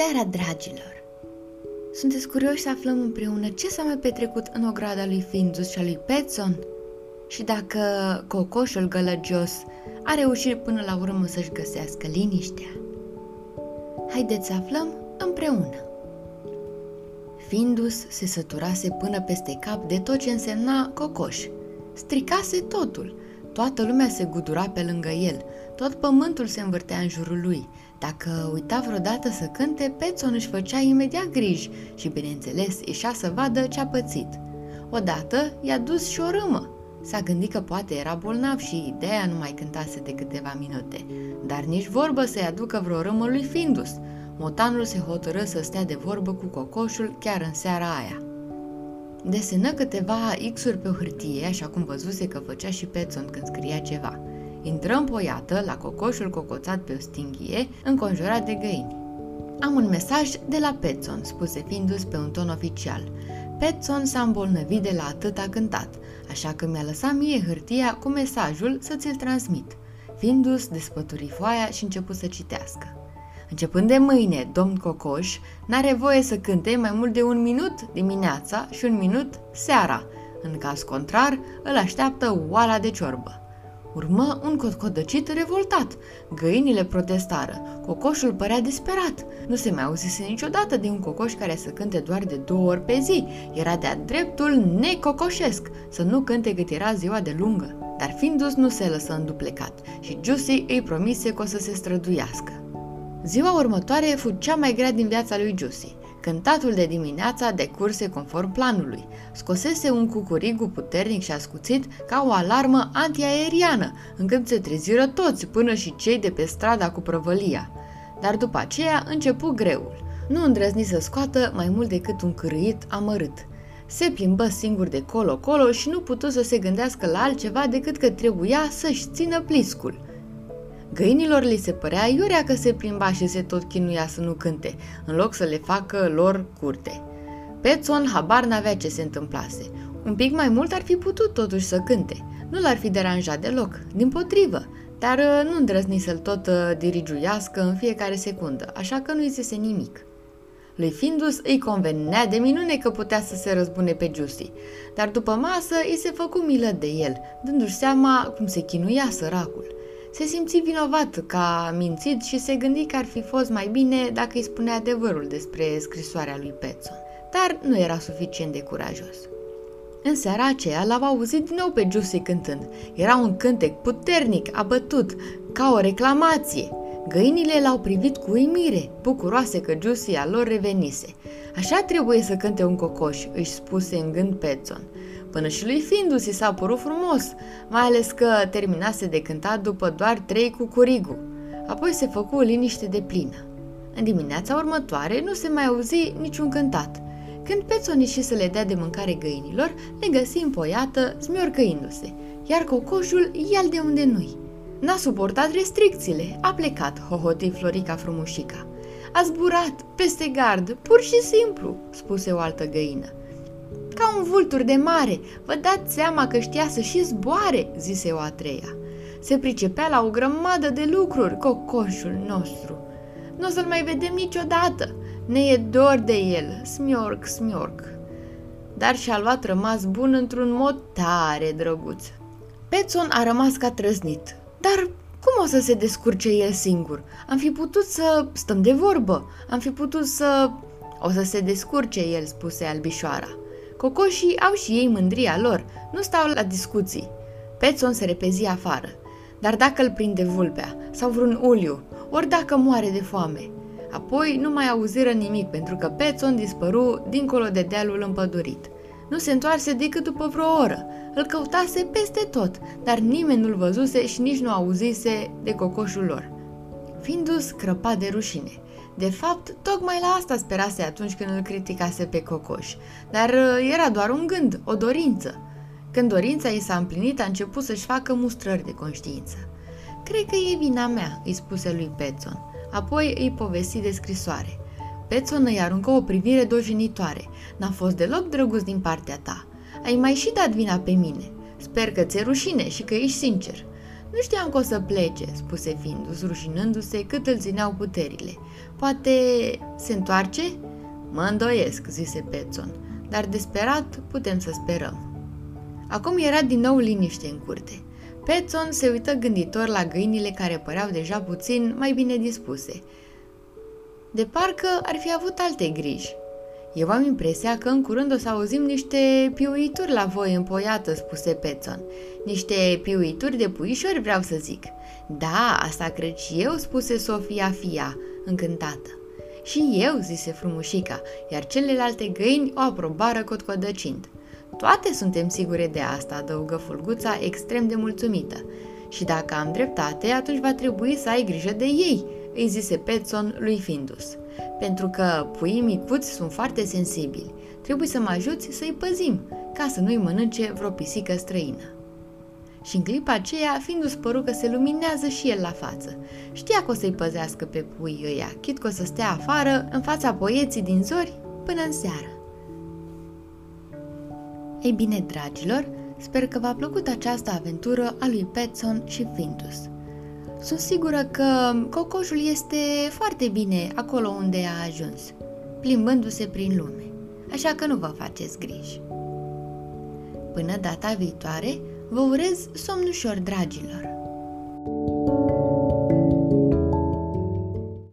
seara, dragilor! Sunteți curioși să aflăm împreună ce s-a mai petrecut în ograda lui Findus și a lui Petson? Și dacă cocoșul gălăgios a reușit până la urmă să-și găsească liniștea? Haideți să aflăm împreună! Findus se săturase până peste cap de tot ce însemna cocoș. Stricase totul. Toată lumea se gudura pe lângă el, tot pământul se învârtea în jurul lui. Dacă uita vreodată să cânte, Petson își făcea imediat griji și, bineînțeles, ieșea să vadă ce-a pățit. Odată i-a dus și o râmă. S-a gândit că poate era bolnav și ideea nu mai cântase de câteva minute, dar nici vorbă să-i aducă vreo râmă lui Findus. Motanul se hotărâ să stea de vorbă cu cocoșul chiar în seara aia. Desenă câteva X-uri pe o hârtie, așa cum văzuse că făcea și Petson când scria ceva – Intrăm poiată la cocoșul cocoțat pe o stinghie, înconjurat de găini. Am un mesaj de la Petson, spuse Findus pe un ton oficial. Petson s-a îmbolnăvit de la atâta cântat, așa că mi-a lăsat mie hârtia cu mesajul să ți-l transmit. Findus despături foaia și început să citească. Începând de mâine, domn Cocoș n-are voie să cânte mai mult de un minut dimineața și un minut seara. În caz contrar, îl așteaptă oala de ciorbă. Urmă un cotcodăcit revoltat. Găinile protestară. Cocoșul părea disperat. Nu se mai auzise niciodată de un cocoș care să cânte doar de două ori pe zi. Era de-a dreptul necocoșesc să nu cânte cât era ziua de lungă. Dar Findus nu se lăsă înduplecat și Juicy îi promise că o să se străduiască. Ziua următoare fu cea mai grea din viața lui Juicy. Cântatul de dimineața decurse conform planului. Scosese un cucurigu puternic și ascuțit ca o alarmă antiaeriană, încât se treziră toți, până și cei de pe strada cu prăvălia. Dar după aceea începu greul. Nu îndrăzni să scoată mai mult decât un cârâit amărât. Se plimbă singur de colo-colo și nu putu să se gândească la altceva decât că trebuia să-și țină pliscul – Găinilor li se părea iurea că se plimba și se tot chinuia să nu cânte, în loc să le facă lor curte. Petson habar n-avea ce se întâmplase. Un pic mai mult ar fi putut totuși să cânte. Nu l-ar fi deranjat deloc, din potrivă, dar uh, nu îndrăzni să-l tot uh, dirigiuiască în fiecare secundă, așa că nu-i zise nimic. Lui Findus îi convenea de minune că putea să se răzbune pe Giussi, dar după masă îi se făcu milă de el, dându-și seama cum se chinuia săracul. Se simți vinovat că a mințit și se gândi că ar fi fost mai bine dacă îi spunea adevărul despre scrisoarea lui Petson. Dar nu era suficient de curajos. În seara aceea l-au auzit din nou pe Jussi cântând. Era un cântec puternic, abătut, ca o reclamație. Găinile l-au privit cu uimire, bucuroase că Jussi a lor revenise. Așa trebuie să cânte un cocoș, își spuse în gând Petson. Până și lui Findus i s-a părut frumos, mai ales că terminase de cântat după doar trei cu curigu. Apoi se făcu o liniște de plină. În dimineața următoare nu se mai auzi niciun cântat. Când Pețon ieși să le dea de mâncare găinilor, le găsi împoiată, smiorcăindu-se, iar cocoșul ia de unde nu-i. N-a suportat restricțiile, a plecat, hohoti Florica frumușica. A zburat, peste gard, pur și simplu, spuse o altă găină ca un vultur de mare. Vă dați seama că știa să și zboare, zise o a treia. Se pricepea la o grămadă de lucruri, cocoșul nostru. Nu o să-l mai vedem niciodată. Ne e dor de el, smiorc, smiorc. Dar și-a luat rămas bun într-un mod tare drăguț. Petson a rămas ca trăznit. Dar cum o să se descurce el singur? Am fi putut să stăm de vorbă. Am fi putut să... O să se descurce el, spuse albișoara. Cocoșii au și ei mândria lor, nu stau la discuții. Petson se repezi afară. Dar dacă îl prinde vulpea sau vreun uliu, ori dacă moare de foame. Apoi nu mai auziră nimic pentru că Petson dispăru dincolo de dealul împădurit. Nu se întoarse decât după vreo oră. Îl căutase peste tot, dar nimeni nu-l văzuse și nici nu auzise de cocoșul lor. Findus crăpa de rușine. De fapt, tocmai la asta sperase atunci când îl criticase pe Cocoș, dar uh, era doar un gând, o dorință. Când dorința i s-a împlinit, a început să-și facă mustrări de conștiință. Cred că e vina mea, îi spuse lui Petson. Apoi îi povesti de scrisoare. Petson îi aruncă o privire dojenitoare. N-a fost deloc drăguț din partea ta. Ai mai și dat vina pe mine. Sper că ți-e rușine și că ești sincer. Nu știam că o să plece, spuse Findus, rușinându-se cât îl țineau puterile. Poate se întoarce? Mă îndoiesc, zise Petson, dar desperat putem să sperăm. Acum era din nou liniște în curte. Petson se uită gânditor la găinile care păreau deja puțin mai bine dispuse. De parcă ar fi avut alte griji. Eu am impresia că în curând o să auzim niște piuituri la voi împoiată, spuse Petson. Niște piuituri de puișori, vreau să zic. Da, asta cred și eu, spuse Sofia Fia, încântată. Și eu, zise frumușica, iar celelalte găini o aprobară cotcodăcind. Toate suntem sigure de asta, adăugă Fulguța, extrem de mulțumită. Și dacă am dreptate, atunci va trebui să ai grijă de ei, îi zise Petson lui Findus. Pentru că puii micuți sunt foarte sensibili. Trebuie să mă ajuți să-i păzim, ca să nu-i mănânce vreo pisică străină. Și în clipa aceea, Findus păru că se luminează și el la față. Știa că o să-i păzească pe puii ăia, chit că o să stea afară, în fața poieții din zori, până în seară. Ei bine, dragilor, sper că v-a plăcut această aventură a lui Petson și Findus. Sunt sigură că cocoșul este foarte bine acolo unde a ajuns, plimbându-se prin lume, așa că nu vă faceți griji. Până data viitoare, vă urez somn ușor, dragilor!